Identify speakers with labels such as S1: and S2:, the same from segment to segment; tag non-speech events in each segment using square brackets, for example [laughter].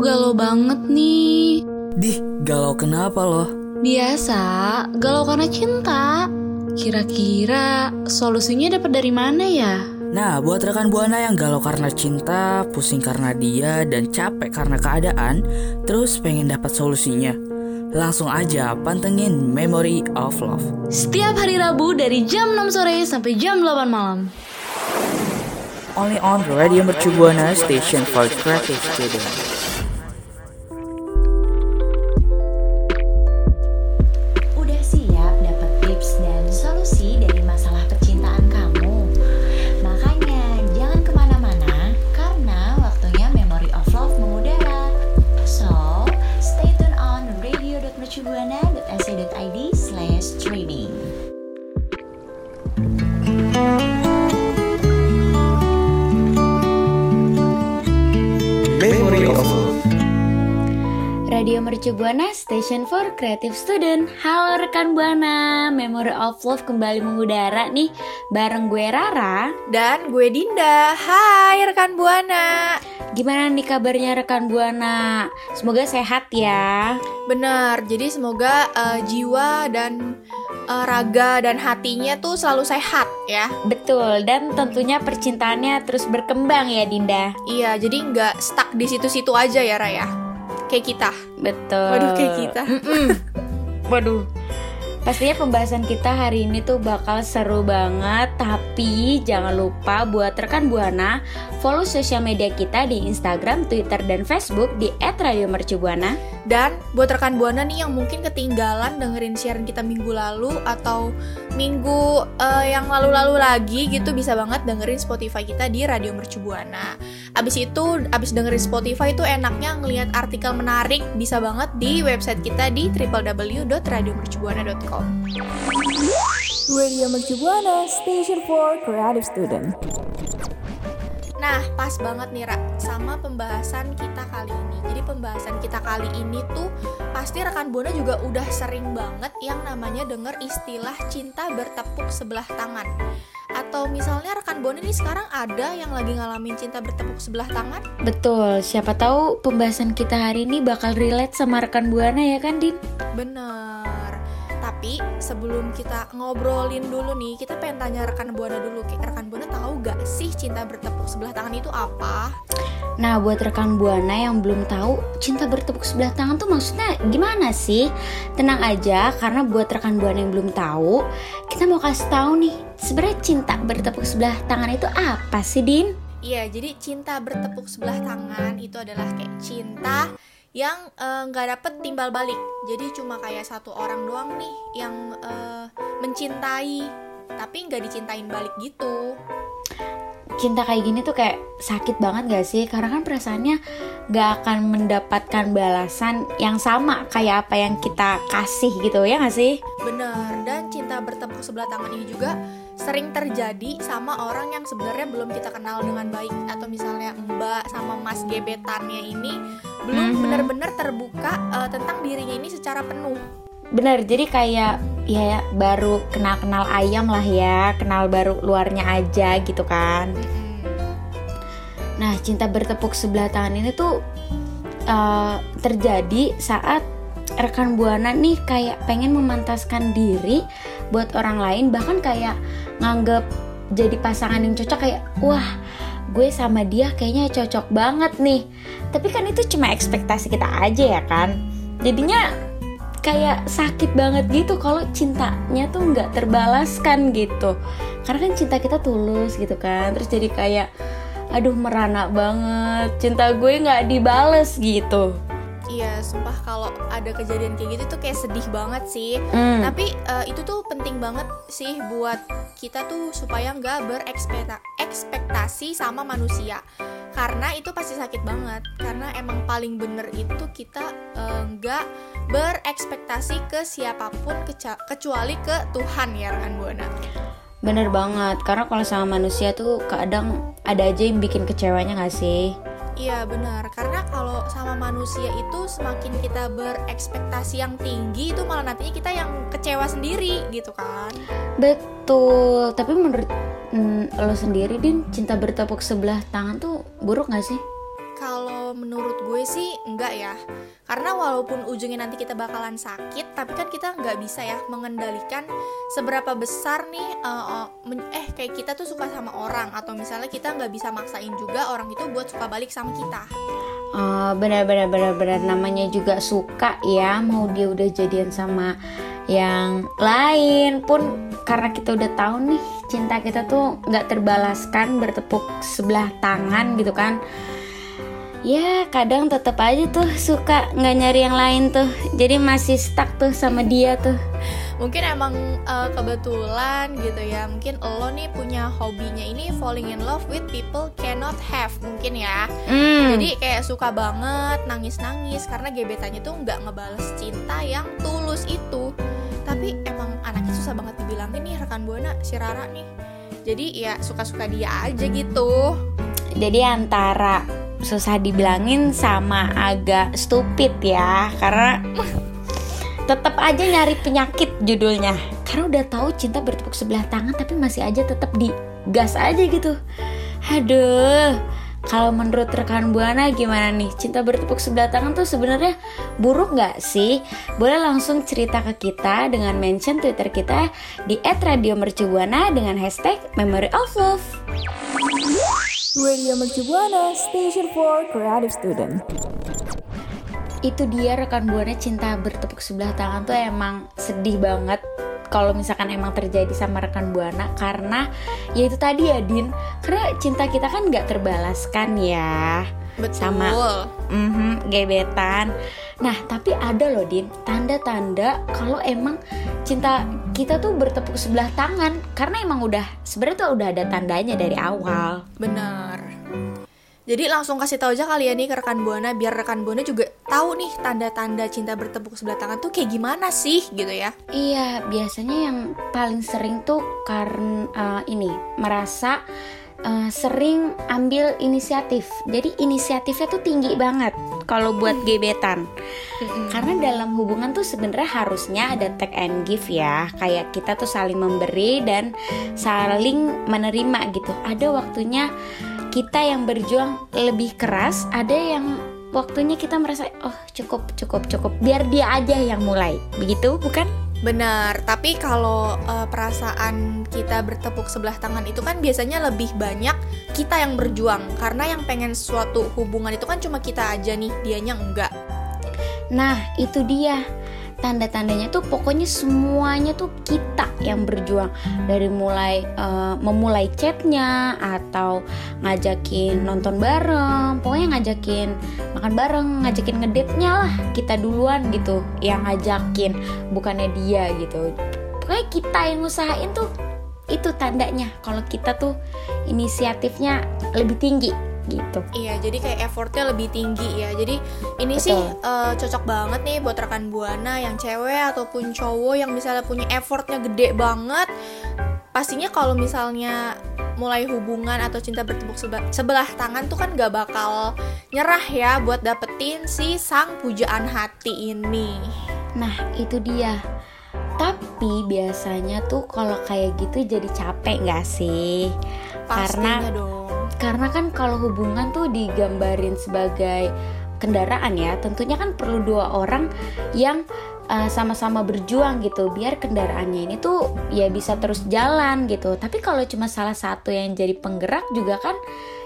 S1: galau banget nih.
S2: Dih, galau kenapa loh?
S1: Biasa, galau karena cinta. Kira-kira solusinya dapat dari mana ya?
S2: Nah, buat rekan Buana yang galau karena cinta, pusing karena dia, dan capek karena keadaan, terus pengen dapat solusinya, langsung aja pantengin Memory of Love.
S1: Setiap hari Rabu dari jam 6 sore sampai jam 8 malam.
S2: Only on Radio Mercu Buana Station for Creative Student.
S3: Buana Station for Creative Student Halo rekan Buana Memory of Love kembali mengudara nih Bareng gue Rara
S4: Dan gue Dinda. Hai rekan Buana.
S3: Gimana nih kabarnya rekan Buana? Semoga sehat ya
S4: Bener. Jadi semoga eh, jiwa dan eh, raga dan hatinya tuh selalu sehat ya.
S3: Betul, dan tentunya percintaannya terus berkembang ya Dinda
S4: Iya, jadi nggak stuck di situ-situ aja ya Raya. Kayak kita.
S3: Betul
S4: Waduh kayak kita. [laughs]
S3: Waduh Pastinya pembahasan kita hari ini tuh bakal seru banget Tapi jangan lupa buat rekan Buana Follow sosial media kita di Instagram, Twitter, dan Facebook di @radiomercubuana.
S4: Dan buat rekan Buana nih yang mungkin ketinggalan dengerin siaran kita minggu lalu atau minggu eh, yang lalu-lalu lagi gitu bisa banget dengerin Spotify kita di Radio Mercu Buana. Abis itu, abis dengerin Spotify itu enaknya ngelihat artikel menarik bisa banget di website kita di www.radiomercubuana.com.
S5: Radio Mercu Buana, Station for Creative Student.
S4: Nah, pas banget nih Ra, sama pembahasan kita kali ini. Jadi pembahasan kita kali ini tuh pasti rekan Buana juga udah sering banget yang namanya denger istilah cinta bertepuk sebelah tangan. Atau misalnya rekan Buana ini sekarang ada yang lagi ngalamin cinta bertepuk sebelah tangan?
S3: Betul, siapa tahu pembahasan kita hari ini bakal relate sama rekan Buana ya kan, Din?
S4: Bener. Tapi sebelum kita ngobrolin dulu nih, kita pengen tanya rekan Buana dulu. Kayak rekan Buana tahu gak sih cinta bertepuk sebelah tangan itu apa?
S3: Nah, buat rekan Buana yang belum tahu, cinta bertepuk sebelah tangan tuh maksudnya gimana sih? Tenang aja, karena buat rekan Buana yang belum tahu, kita mau kasih tahu nih, sebenarnya cinta bertepuk sebelah tangan itu apa sih, Din?
S4: Iya, jadi cinta bertepuk sebelah tangan itu adalah kayak cinta yang eh, nggak dapet timbal balik. Jadi cuma kayak satu orang doang nih yang eh, mencintai, tapi nggak dicintain balik gitu.
S3: Cinta kayak gini tuh kayak sakit banget gak sih? Karena kan perasaannya gak akan mendapatkan balasan yang sama kayak apa yang kita kasih gitu, ya gak sih?
S4: Bener, dan cinta bertepuk sebelah tangan ini juga sering terjadi sama orang yang sebenarnya belum kita kenal dengan baik atau misalnya Mbak sama Mas gebetannya ini belum
S3: Mhm.
S4: benar-benar terbuka eh, tentang dirinya ini secara penuh.
S3: Bener, jadi kayak ya, ya baru kenal-kenal ayam lah ya, kenal baru luarnya aja gitu kan. Nah, cinta bertepuk sebelah tangan ini tuh uh, terjadi saat rekan buana nih kayak pengen memantaskan diri buat orang lain, bahkan kayak nganggep jadi pasangan yang cocok kayak wah gue sama dia kayaknya cocok banget nih. Tapi kan itu cuma ekspektasi kita aja ya kan. Jadinya kayak sakit banget gitu kalau cintanya tuh nggak terbalaskan gitu karena kan cinta kita tulus gitu kan terus jadi kayak aduh merana banget cinta gue nggak dibales gitu
S4: Iya, sumpah kalau ada kejadian kayak gitu tuh kayak sedih banget sih.
S3: Hmm,
S4: Tapi eh, itu tuh penting banget sih buat kita tuh supaya nggak berekspektasi sama manusia. Karena itu pasti sakit banget. Karena emang paling bener itu kita eh, nggak berekspektasi ke siapa pun kecuali ke Tuhan ya rekan buana.
S3: bener banget karena kalau sama manusia tuh kadang ada aja yang bikin kecewanya nggak sih
S4: Iya benar, karena kalau manusia itu semakin kita berekspektasi yang tinggi itu malah nantinya kita yang kecewa sendiri gitu kan.
S3: betul. Tapi menurut mm, lo sendiri din cinta bertepuk sebelah tangan tuh buruk nggak sih?
S4: Kalau menurut gue sih enggak ya. Karena walaupun ujungnya nanti kita bakalan sakit tapi kan kita nggak bisa ya mengendalikan seberapa besar nih uh, eh kayak kita tuh suka sama orang atau misalnya kita nggak bisa maksain juga orang itu buat suka balik sama kita
S3: Oh, benar-benar benar-benar namanya juga suka ya mau dia udah jadian sama yang lain. Pun karena kita udah tahu nih cinta kita tuh nggak terbalaskan bertepuk sebelah tangan gitu kan. Ya kadang tetap aja tuh suka nggak nyari yang lain tuh. Jadi masih stuck tuh sama dia tuh
S4: mungkin emang uh, kebetulan gitu ya mungkin lo nih punya hobinya ini falling in love with people cannot have mungkin ya. Mm. jadi kayak suka banget nangis nangis karena gebetannya tuh nggak ngebales cinta yang tulus itu. Tapi emang anaknya susah banget dibilangin nih rekan buana si Rara nih. Jadi ya suka-suka dia aja gitu.
S3: Jadi antara susah dibilangin sama agak stupid ya karena tetap aja nyari penyakit judulnya. Karena udah tahu cinta bertepuk sebelah tangan tapi masih aja tetap di gas aja gitu. Aduh kalau menurut rekan buana gimana nih? Cinta bertepuk sebelah tangan tuh sebenarnya buruk nggak sih? Boleh langsung cerita ke kita dengan mention twitter kita di @radiomercubuana dengan hashtag memory of love.
S5: Radio Mercubuana, Station for Creative Student.
S3: Itu dia rekan buana cinta bertepuk sebelah tangan tuh emang sedih banget kalau misalkan emang terjadi sama rekan buana karena ya itu tadi ya Din karena cinta kita kan nggak terbalaskan ya
S4: Betul.
S3: sama mm -hmm, gebetan nah tapi ada loh Din tanda-tanda kalau emang cinta kita tuh bertepuk sebelah tangan karena emang udah sebenarnya tuh udah ada tandanya dari awal.
S4: Benar. Jadi langsung kasih tahu aja kalian nih ke rekan buana biar rekan buana juga tahu nih tanda-tanda cinta bertepuk sebelah tangan tuh kayak gimana sih gitu ya.
S3: Iya, biasanya yang paling sering tuh karena uh, ini merasa uh, sering ambil inisiatif. Jadi inisiatifnya tuh tinggi banget kalau buat gebetan. Karena dalam hubungan tuh sebenarnya harusnya ada take and give ya. Kayak kita tuh saling memberi dan saling menerima gitu. Ada waktunya kita yang berjuang lebih keras, ada yang waktunya kita merasa oh cukup cukup cukup biar dia aja yang mulai. Begitu bukan?
S4: Benar, tapi kalau uh, perasaan kita bertepuk sebelah tangan itu kan biasanya lebih banyak kita yang berjuang karena yang pengen suatu hubungan itu kan cuma kita aja nih, dianya enggak.
S3: Nah, itu dia tanda-tandanya tuh pokoknya semuanya tuh kita yang berjuang. Dari mulai uh, memulai chatnya atau ngajakin nonton bareng pokoknya ngajakin makan bareng ngajakin ngedate-nya lah kita duluan gitu yang ngajakin bukannya dia gitu. Pokoknya kita yang usahain tuh itu tandanya. Kalau kita tuh inisiatifnya lebih tinggi gitu.
S4: Iya, jadi kayak effortnya lebih tinggi ya. Jadi ini Betul. sih uh, cocok banget nih buat rekan buana yang cewek ataupun cowok yang misalnya punya effortnya gede banget. Pastinya kalau misalnya mulai hubungan atau cinta bertepuk sebelah, sebelah tangan tuh kan gak bakal nyerah ya buat dapetin si sang pujaan hati ini.
S3: Nah, itu dia. Tapi biasanya tuh kalau kayak gitu jadi capek gak sih?
S4: Pastinya Karena dong
S3: karena kan kalau hubungan tuh digambarin sebagai kendaraan ya tentunya kan perlu dua orang yang uh, sama-sama berjuang gitu biar kendaraannya ini tuh ya bisa terus jalan gitu. Tapi kalau cuma salah satu yang jadi penggerak juga kan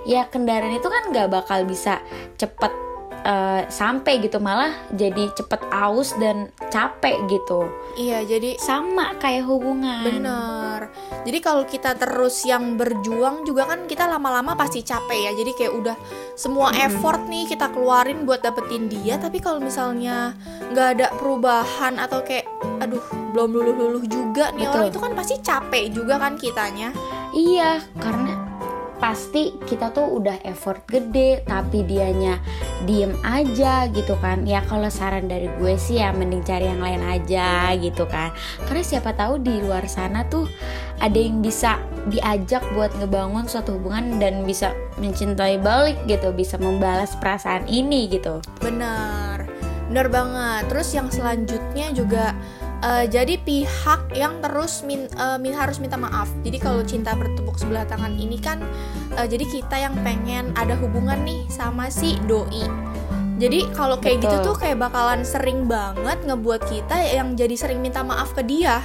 S3: ya kendaraan itu kan nggak bakal bisa cepet uh, sampai gitu malah jadi cepet aus dan capek gitu.
S4: Iya jadi
S3: sama kayak hubungan.
S4: Bener. Jadi kalau kita terus yang berjuang juga kan kita lama-lama pasti capek ya. Jadi kayak udah semua hmm. effort nih kita keluarin buat dapetin dia. Tapi kalau misalnya nggak ada perubahan atau kayak aduh belum luluh-luluh juga nih Betul. orang itu kan pasti capek juga kan kitanya.
S3: Iya karena pasti kita tuh udah effort gede tapi dianya diem aja gitu kan. Ya kalau saran dari gue sih ya mending cari yang lain aja gitu kan. Karena siapa tahu di luar sana tuh ada yang bisa diajak buat ngebangun suatu hubungan dan bisa mencintai balik gitu bisa membalas perasaan ini gitu.
S4: Benar. Benar banget. Terus yang selanjutnya juga eh, jadi pihak yang terus min, eh, min- harus minta maaf. Jadi kalau cinta bertepuk sebelah tangan ini kan eh, jadi kita yang pengen ada hubungan nih sama si doi. Jadi kalau kayak gitu
S3: Betul.
S4: tuh kayak bakalan sering banget ngebuat kita yang jadi sering minta maaf ke dia.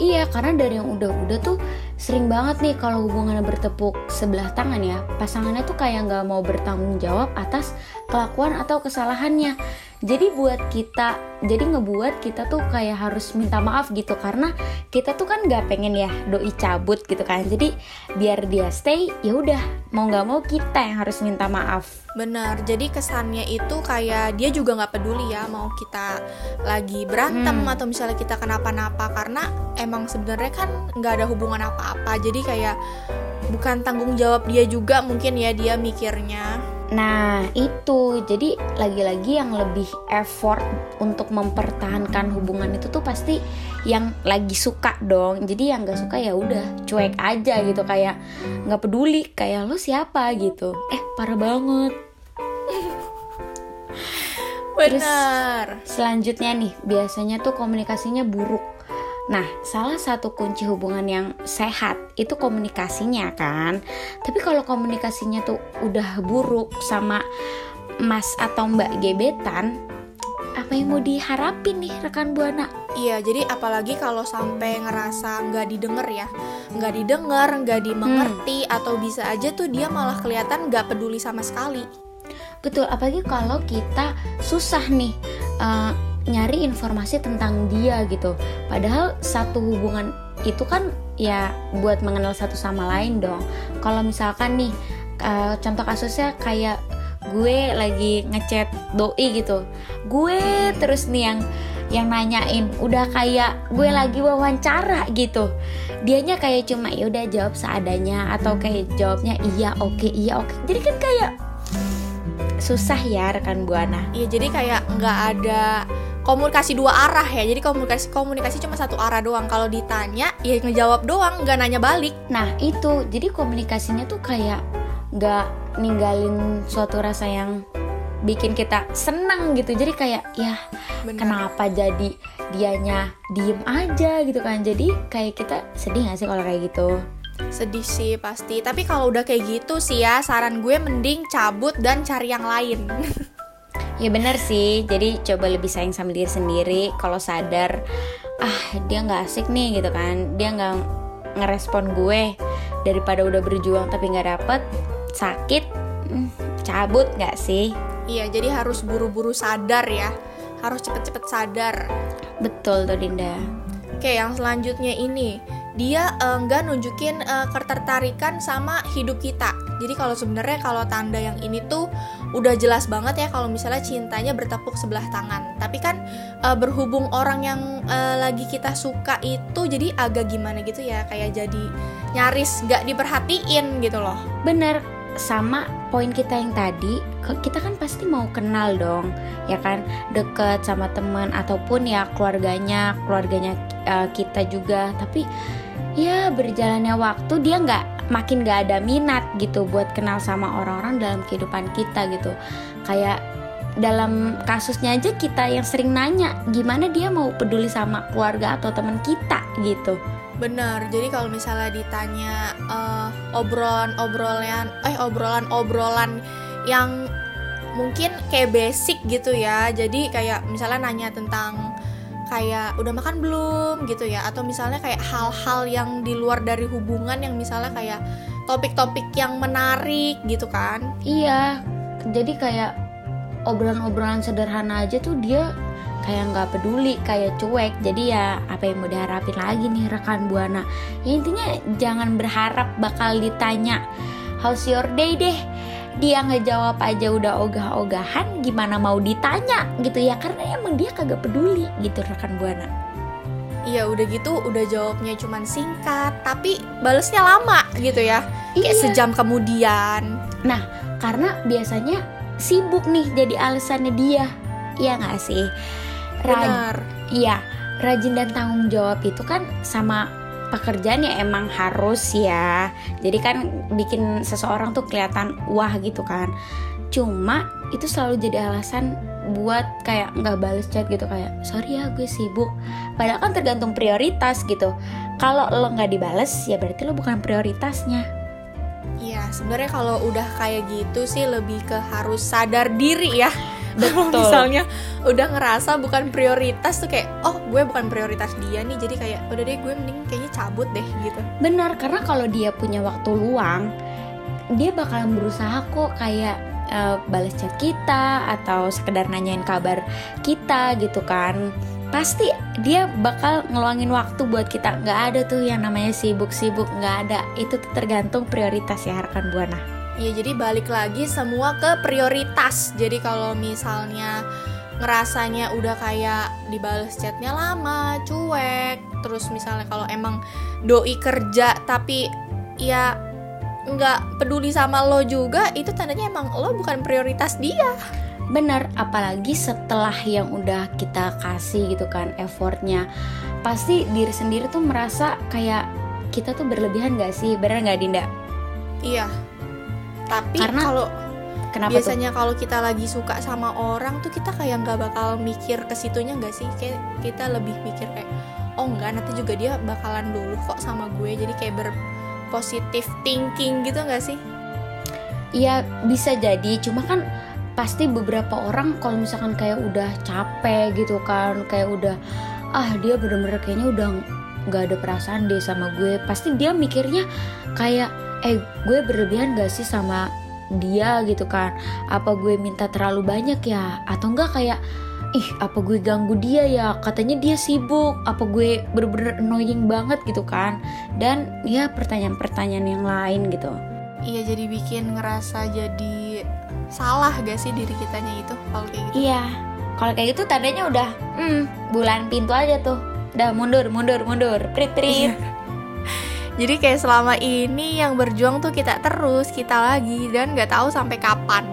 S3: Iya, karena dari yang udah-udah tuh sering banget nih kalau hubungannya bertepuk sebelah tangan ya, pasangannya tuh kayak nggak mau bertanggung jawab atas kelakuan atau kesalahannya. Jadi buat kita, jadi ngebuat kita tuh kayak harus minta maaf gitu karena kita tuh kan nggak pengen ya doi cabut gitu kan. Jadi biar dia stay, ya udah mau nggak mau kita yang harus minta maaf.
S4: Benar, jadi kesannya itu kayak dia juga nggak peduli ya mau kita lagi berantem
S3: Hmm.
S4: atau misalnya kita kenapa-napa karena emang sebenarnya kan nggak ada hubungan apa-apa. Jadi kayak bukan tanggung jawab dia juga mungkin ya dia mikirnya.
S3: Nah, itu jadi lagi-lagi yang lebih effort untuk mempertahankan hubungan itu tuh pasti yang lagi suka dong. Jadi yang gak suka ya udah cuek aja gitu kayak nggak peduli kayak lo siapa gitu. Eh parah banget. [laughs] Terus-
S4: Benar.
S3: Selanjutnya nih, biasanya tuh komunikasinya buruk. Nah, salah satu kunci hubungan yang sehat itu komunikasinya kan. Tapi kalau komunikasinya tuh udah buruk sama Mas atau Mbak gebetan, apa yang mau diharapin nih rekan buana?
S4: Iya, jadi apalagi kalau sampai ngerasa nggak didengar ya, nggak didengar, nggak dimengerti, atau bisa aja tuh dia malah kelihatan nggak peduli sama sekali.
S3: Betul, apalagi kalau kita susah nih eh, nyari informasi tentang dia gitu. Padahal satu hubungan itu kan ya buat mengenal satu sama lain dong. Kalau misalkan nih eh, contoh kasusnya kayak gue lagi ngechat doi gitu, gue terus nih yang yang nanyain udah kayak gue lagi wawancara gitu dianya kayak cuma ya udah jawab seadanya atau kayak jawabnya iya oke iya oke jadi kan kayak susah ya rekan buana
S4: Iya, jadi kayak nggak ada komunikasi dua arah ya. Jadi komunikasi komunikasi cuma satu arah doang. Kalau ditanya, ya ngejawab doang, nggak nanya balik.
S3: nah itu jadi komunikasinya tuh kayak nggak ninggalin suatu rasa yang bikin kita senang gitu jadi kayak ya
S4: Benar.
S3: kenapa jadi dianya diem aja gitu kan jadi kayak kita sedih gak sih kalau kayak gitu
S4: Sedih sih pasti. Tapi kalau udah kayak gitu sih ya, saran gue mending cabut dan cari yang lain. [laughs]
S3: Ya bener sih, jadi coba lebih sayang sama diri sendiri Kalau sadar, ah dia nggak asik nih gitu kan Dia nggak ngerespon gue Daripada udah berjuang tapi nggak dapet Sakit, hmm, cabut nggak sih?
S4: iya, jadi harus buru-buru sadar ya. Harus cepet-cepet sadar.
S3: Betul tuh Dinda
S4: Oke, yang selanjutnya ini dia eh, nggak nunjukin eh, ketertarikan sama hidup kita. Jadi kalau sebenarnya kalau tanda yang ini tuh udah jelas banget ya kalau misalnya cintanya bertepuk sebelah tangan. Tapi kan eh, berhubung orang yang eh, lagi kita suka itu jadi agak gimana gitu ya, kayak jadi nyaris nggak diperhatiin gitu loh.
S3: Bener, sama poin kita yang tadi Kita kan pasti mau kenal dong Ya kan, deket sama teman Ataupun ya keluarganya Keluarganya eh, kita juga Tapi ya berjalannya waktu Dia nggak makin nggak ada minat gitu Buat kenal sama orang-orang dalam kehidupan kita gitu Kayak dalam kasusnya aja kita yang sering nanya Gimana dia mau peduli sama keluarga atau teman kita gitu
S4: Bener, jadi kalau misalnya ditanya eh, obrolan-obrolan, eh obrolan-obrolan yang mungkin kayak basic gitu ya. Jadi kayak misalnya nanya tentang kayak udah makan belum gitu ya, atau misalnya kayak hal-hal yang di luar dari hubungan yang misalnya kayak topik-topik yang menarik gitu kan.
S3: Iya, jadi kayak obrolan-obrolan sederhana aja tuh dia kayak nggak peduli, kayak cuek. Jadi ya apa yang mau diharapin lagi nih rekan buana? Ya intinya jangan berharap bakal ditanya how's your day deh. Dia ngejawab aja udah ogah-ogahan, gimana mau ditanya gitu ya? Karena emang dia kagak peduli gitu rekan buana.
S4: Iya udah gitu udah jawabnya cuman singkat tapi balesnya lama gitu ya. Kayak
S3: Iya.
S4: sejam kemudian.
S3: karena biasanya sibuk nih jadi alasannya dia. Iya nggak sih? Raj-
S4: Benar.
S3: Iya, rajin dan tanggung jawab itu kan sama pekerjaan ya emang harus ya. Jadi kan bikin seseorang tuh kelihatan wah gitu kan. Cuma itu selalu jadi alasan buat kayak nggak bales chat gitu kayak sorry ya gue sibuk padahal kan tergantung prioritas gitu kalau lo nggak dibales ya berarti lo bukan prioritasnya
S4: Iya, sebenarnya kalau udah kayak gitu sih lebih ke harus sadar diri ya. [laughs] Kalau
S3: Betul.
S4: misalnya udah ngerasa bukan prioritas tuh kayak, oh gue bukan prioritas dia nih, jadi kayak udah deh gue mending kayaknya cabut deh gitu.
S3: benar karena kalau dia punya waktu luang dia bakalan berusaha kok kayak eh, balas chat kita atau sekedar nanyain kabar kita gitu kan. Pasti dia bakal ngeluangin waktu buat kita. Nggak ada tuh yang namanya sibuk-sibuk nggak ada. Itu tergantung prioritas ya rekan buana
S4: Iya, jadi balik lagi semua ke prioritas. Jadi kalau misalnya ngerasanya udah kayak dibales chatnya lama, cuek, terus misalnya kalau emang doi kerja tapi ya nggak peduli sama lo juga, itu tandanya emang lo bukan prioritas dia.
S3: benar apalagi setelah yang udah kita kasih gitu kan effortnya pasti diri sendiri tuh merasa kayak kita tuh berlebihan gak sih bener nggak Dinda
S4: Iya. Tapi
S3: Karena-
S4: kalau
S3: kenapa
S4: biasanya kalau kita lagi suka sama orang tuh kita kayak nggak bakal mikir ke situnya nggak sih? Kayak kita lebih mikir kayak oh enggak nanti juga dia bakalan dulu kok sama gue. Jadi kayak berpositif thinking gitu nggak sih?
S3: Iya bisa jadi, cuma kan pasti beberapa orang kalau misalkan kayak udah capek gitu kan, kayak udah ah dia bener-bener kayaknya udah nggak ada perasaan deh sama gue, pasti dia mikirnya kayak eh gue berlebihan gak sih sama dia gitu kan? Apa gue minta terlalu banyak ya? Atau enggak kayak ih apa gue ganggu dia ya? Katanya dia sibuk, apa gue bener-bener annoying banget gitu kan? Dan ya pertanyaan-pertanyaan yang lain gitu.
S4: Iya jadi bikin ngerasa jadi salah gak sih diri kitanya itu kalau kayak gitu?
S3: Iya, kalau kayak gitu tandanya udah, hmm, bulan pintu aja tuh. Udah mundur, mundur, mundur, prit, prit.
S4: Jadi kayak selama ini yang berjuang tuh kita terus, kita lagi dan nggak tahu sampai kapan.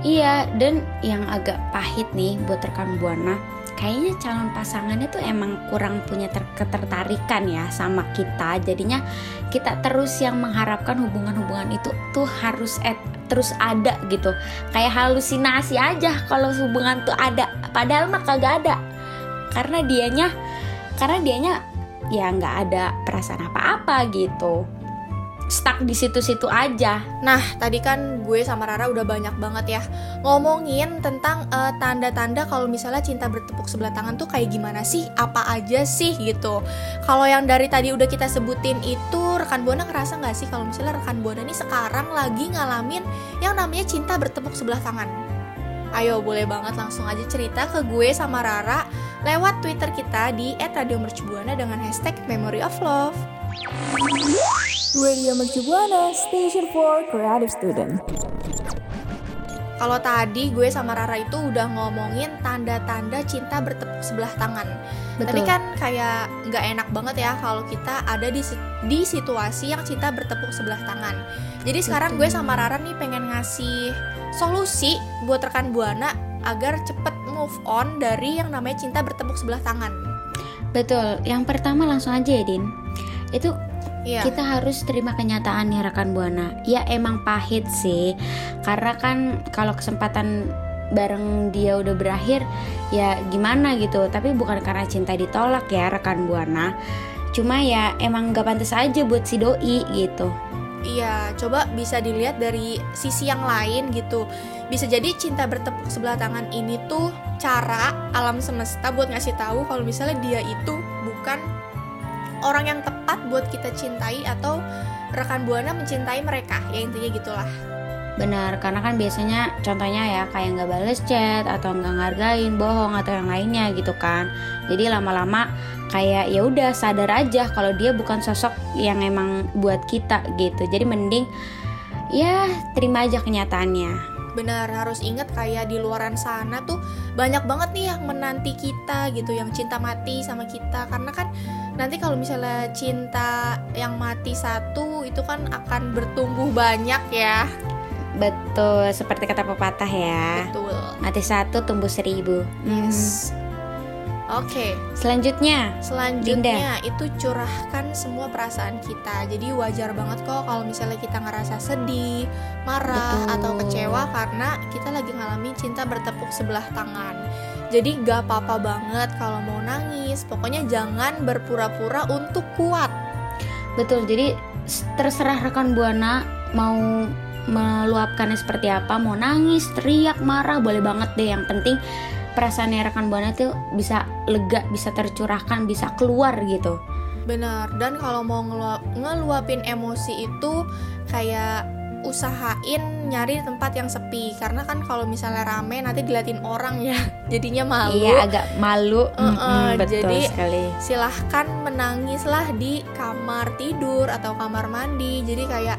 S3: Iya, dan yang agak pahit nih buat rekan Buana, kayaknya calon pasangannya tuh emang kurang punya ter- ketertarikan ya sama kita. Jadinya kita terus yang mengharapkan hubungan-hubungan itu tuh harus et- terus ada gitu. Kayak halusinasi aja kalau hubungan tuh ada, padahal mah kagak ada. Karena dianya karena dianya ya nggak ada perasaan apa-apa gitu. Stuck di situ-situ aja.
S4: Nah, tadi kan gue sama Rara udah banyak banget ya ngomongin tentang eh, tanda-tanda kalau misalnya cinta bertepuk sebelah tangan tuh kayak gimana sih? Apa aja sih gitu. Kalau yang dari tadi udah kita sebutin itu rekan Buana ngerasa nggak sih kalau misalnya rekan Buana nih sekarang lagi ngalamin yang namanya cinta bertepuk sebelah tangan? Ayo boleh banget langsung aja cerita ke gue sama Rara lewat Twitter kita di @radiomercubuana dengan hashtag Memory of Love.
S5: Radio Mercu Buana, station for creative student.
S4: Kalau tadi gue sama Rara itu udah ngomongin tanda-tanda cinta bertepuk sebelah tangan. Tapi kan kayak nggak enak banget ya kalau kita ada di di situasi yang cinta bertepuk sebelah tangan. Jadi sekarang gue sama Rara nih pengen ngasih solusi buat rekan Buana agar cepet move on dari yang namanya cinta bertepuk sebelah tangan.
S3: Betul, yang pertama langsung aja ya Din. Itu
S4: Iya.
S3: kita harus terima kenyataan nih rekan Buana. Ya emang pahit sih. Karena kan kalau kesempatan bareng dia udah berakhir Ya gimana gitu. Tapi bukan karena cinta ditolak ya rekan Buana. Cuma ya emang gak pantas aja buat si doi gitu
S4: Iya, coba bisa dilihat dari sisi yang lain gitu. Bisa jadi cinta bertepuk sebelah tangan ini tuh cara alam semesta buat ngasih tahu kalau misalnya dia itu bukan orang yang tepat buat kita cintai atau rekan buana mencintai mereka. Ya intinya gitulah.
S3: Benar, karena kan biasanya contohnya ya kayak nggak bales chat atau nggak ngargain, bohong atau yang lainnya gitu kan. Jadi lama-lama kayak ya udah sadar aja kalau dia bukan sosok yang emang buat kita gitu. Jadi mending ya terima aja kenyataannya.
S4: Benar, harus ingat kayak di luaran sana tuh banyak banget nih yang menanti kita gitu, yang cinta mati sama kita. Karena kan nanti kalau misalnya cinta yang mati satu itu kan akan bertumbuh banyak ya.
S3: Betul, seperti kata pepatah ya.
S4: Betul.
S3: Mati satu tumbuh seribu. Hmm.
S4: Yes. Oke,
S3: Selanjutnya,
S4: selanjutnya itu curahkan semua perasaan kita. Jadi wajar banget kok kalau misalnya kita ngerasa sedih, marah
S3: Betul.
S4: atau kecewa karena kita lagi ngalamin cinta bertepuk sebelah tangan. Jadi gak apa-apa banget kalau mau nangis. Pokoknya jangan berpura-pura untuk kuat.
S3: Betul, jadi terserah rekan Buana mau meluapkannya seperti apa, mau nangis, teriak, marah, boleh banget deh. Yang penting perasaannya rekan Buana tuh bisa lega, bisa tercurahkan, bisa keluar gitu.
S4: Benar. Dan kalau mau ngelu- ngeluapin emosi itu kayak usahain nyari tempat yang sepi karena kan kalau misalnya rame nanti diliatin orang ya [laughs] jadinya malu
S3: Iya, agak malu.
S4: Uh-uh,
S3: Mm-mm, betul
S4: jadi-
S3: sekali.
S4: silahkan menangislah di kamar tidur atau kamar mandi jadi kayak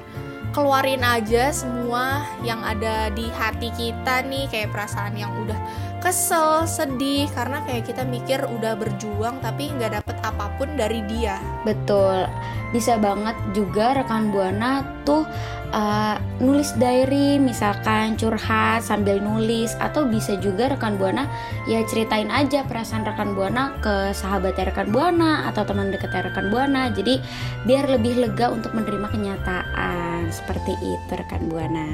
S4: keluarin aja semua yang ada di hati kita nih kayak perasaan yang udah kesel sedih karena kayak kita mikir udah berjuang tapi nggak dapet apa pun dari dia
S3: Betul. Bisa banget juga rekan Buana tuh uh, nulis diary, misalkan curhat sambil nulis atau bisa juga rekan Buana ya ceritain aja perasaan rekan Buana ke sahabatnya rekan Buana atau teman dekatnya rekan Buana. Jadi biar lebih lega untuk menerima kenyataan. Seperti itu rekan Buana.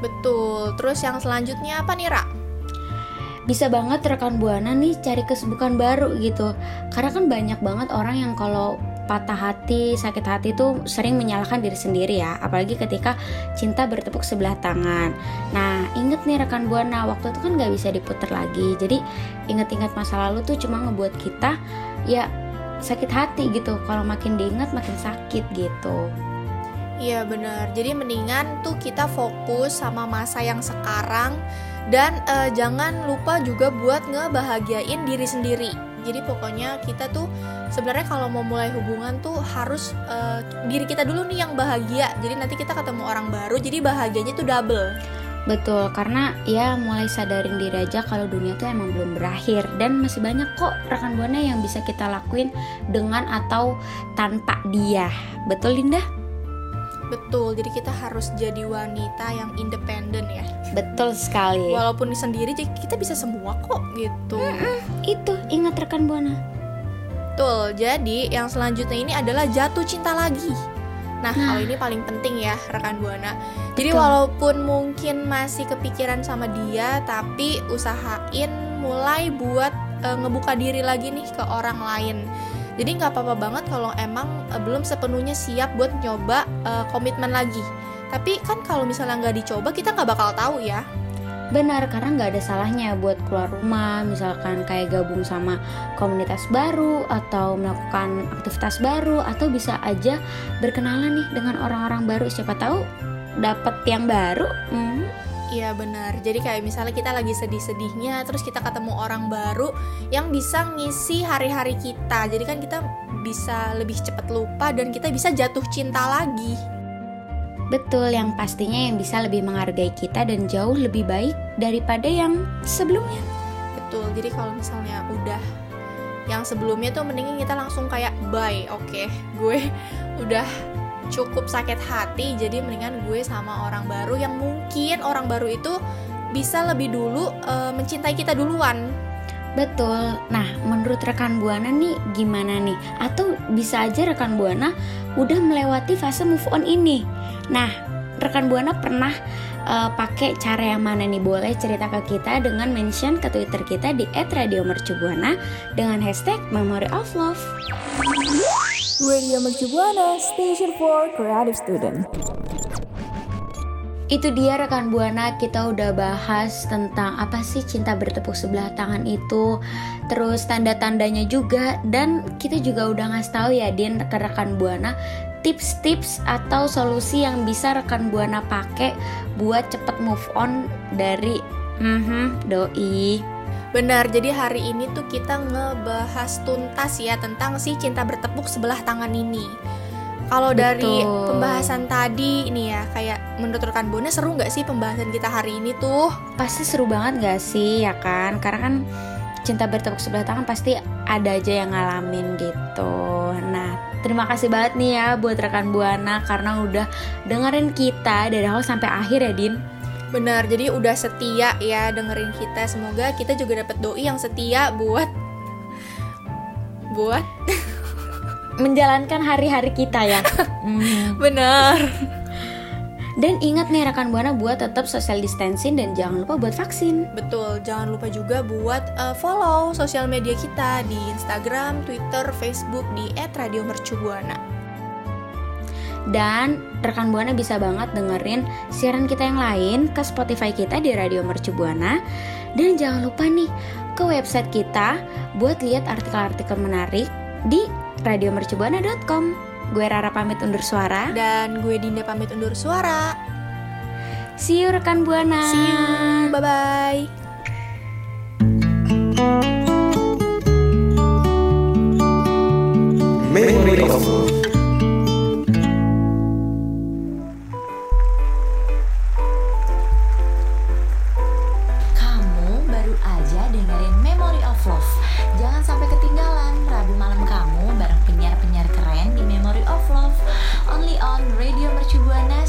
S4: betul terus yang selanjutnya apa nih Ra?
S3: Bisa banget rekan buana nih cari kesibukan baru gitu. Karena kan banyak banget orang yang kalau patah hati sakit hati tuh sering menyalahkan diri sendiri ya. Apalagi ketika cinta bertepuk sebelah tangan. Nah inget nih rekan buana waktu itu kan nggak bisa diputar lagi. Jadi inget-inget masa lalu tuh cuma ngebuat kita ya sakit hati gitu. Kalau makin diingat makin sakit gitu.
S4: Iya bener, jadi mendingan tuh kita fokus sama masa yang sekarang dan eh, jangan lupa juga buat ngebahagiain diri sendiri. Jadi pokoknya kita tuh sebenarnya kalau mau mulai hubungan tuh harus eh, diri kita dulu nih yang bahagia. Jadi nanti kita ketemu orang baru, jadi bahagianya tuh double.
S3: Betul, karena ya mulai sadarin diri aja kalau dunia tuh emang belum berakhir dan masih banyak kok rekan buana yang bisa kita lakuin dengan atau tanpa dia. Betul Linda?
S4: Betul, jadi kita harus jadi wanita yang independen ya.
S3: Betul sekali.
S4: Walaupun sendiri kita bisa semua kok gitu.
S3: Itu ingat rekan buana.
S4: Betul, jadi yang selanjutnya ini adalah jatuh cinta lagi. Nah, kalau ini paling penting ya, rekan Buana. Jadi
S3: Betul.
S4: walaupun mungkin masih kepikiran sama dia, tapi usahain mulai buat eh, ngebuka diri lagi nih ke orang lain. Jadi nggak apa-apa banget kalau emang eh, belum sepenuhnya siap buat nyoba eh, komitmen lagi. Tapi kan kalau misalnya nggak dicoba, kita nggak bakal tahu ya.
S3: Benar, karena nggak ada salahnya buat keluar rumah, misalkan kayak gabung sama komunitas baru atau melakukan aktivitas baru atau bisa aja berkenalan nih dengan orang-orang baru. Siapa tahu dapat yang baru. Hmm,
S4: Iya benar. Jadi kayak misalnya kita lagi sedih-sedihnya, terus kita ketemu orang baru yang bisa ngisi hari-hari kita. Jadi kan kita bisa lebih cepat lupa dan kita bisa jatuh cinta lagi.
S3: Betul, yang pastinya yang bisa lebih menghargai kita dan jauh lebih baik daripada yang sebelumnya.
S4: Betul. Jadi kalau misalnya udah yang sebelumnya tuh mendingin kita langsung kayak bye. Oke, gue udah cukup sakit hati. Jadi mendingan gue sama orang baru yang mungkin orang baru itu bisa lebih dulu eh, mencintai kita duluan.
S3: Betul. Nah, menurut rekan Buana nih gimana nih? Atau bisa aja rekan Buana udah melewati fase move on ini. Nah, rekan Buana pernah eh, pakai cara yang mana nih? Boleh cerita ke kita dengan mention ke Twitter kita di @radiomercubuana dengan hashtag Memory of Love.
S5: Radio Mercu Buana, Station for Creative Student.
S3: Itu dia rekan Buana, kita udah bahas tentang apa sih cinta bertepuk sebelah tangan itu, terus tanda-tandanya juga, dan kita juga udah ngasih tahu ya Din ke rekan Buana tips-tips atau solusi yang bisa rekan Buana pakai buat cepet move on dari mhm, doi.
S4: Benar, jadi hari ini tuh kita ngebahas tuntas ya tentang si cinta bertepuk sebelah tangan ini. Kalau dari pembahasan tadi ini ya, kayak menurut rekan Bona seru nggak sih pembahasan kita hari ini tuh?
S3: Pasti seru banget gak sih ya kan? Karena kan cinta bertepuk sebelah tangan pasti ada aja yang ngalamin gitu. Nah, terima kasih banget nih ya buat rekan Buana karena udah dengerin kita dari awal sampai akhir ya Din.
S4: Benar, jadi udah setia ya dengerin kita. Semoga kita juga dapat doi yang setia buat buat [laughs]
S3: Menjalankan hari-hari kita ya. Mhm. [laughs]
S4: benar.
S3: Dan ingat nih rekan Buana buat tetap social distancing dan jangan lupa buat vaksin.
S4: Betul, jangan lupa juga buat uh, follow sosial media kita di Instagram, Twitter, Facebook di @radiomercubuana.
S3: Dan rekan Buana bisa banget dengerin siaran kita yang lain ke Spotify kita di Radio Mercu Buana. Dan jangan lupa nih ke website kita buat lihat artikel-artikel menarik di radiomercubuana.com. Gue Rara pamit undur suara.
S4: Dan gue Dinda pamit undur suara.
S3: See you rekan Buana.
S4: See you. Bye bye.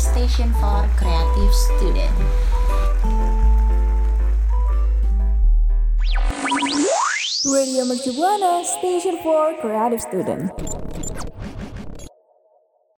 S6: Station for Creative Student.
S5: Radio Mercu Station for Creative Student.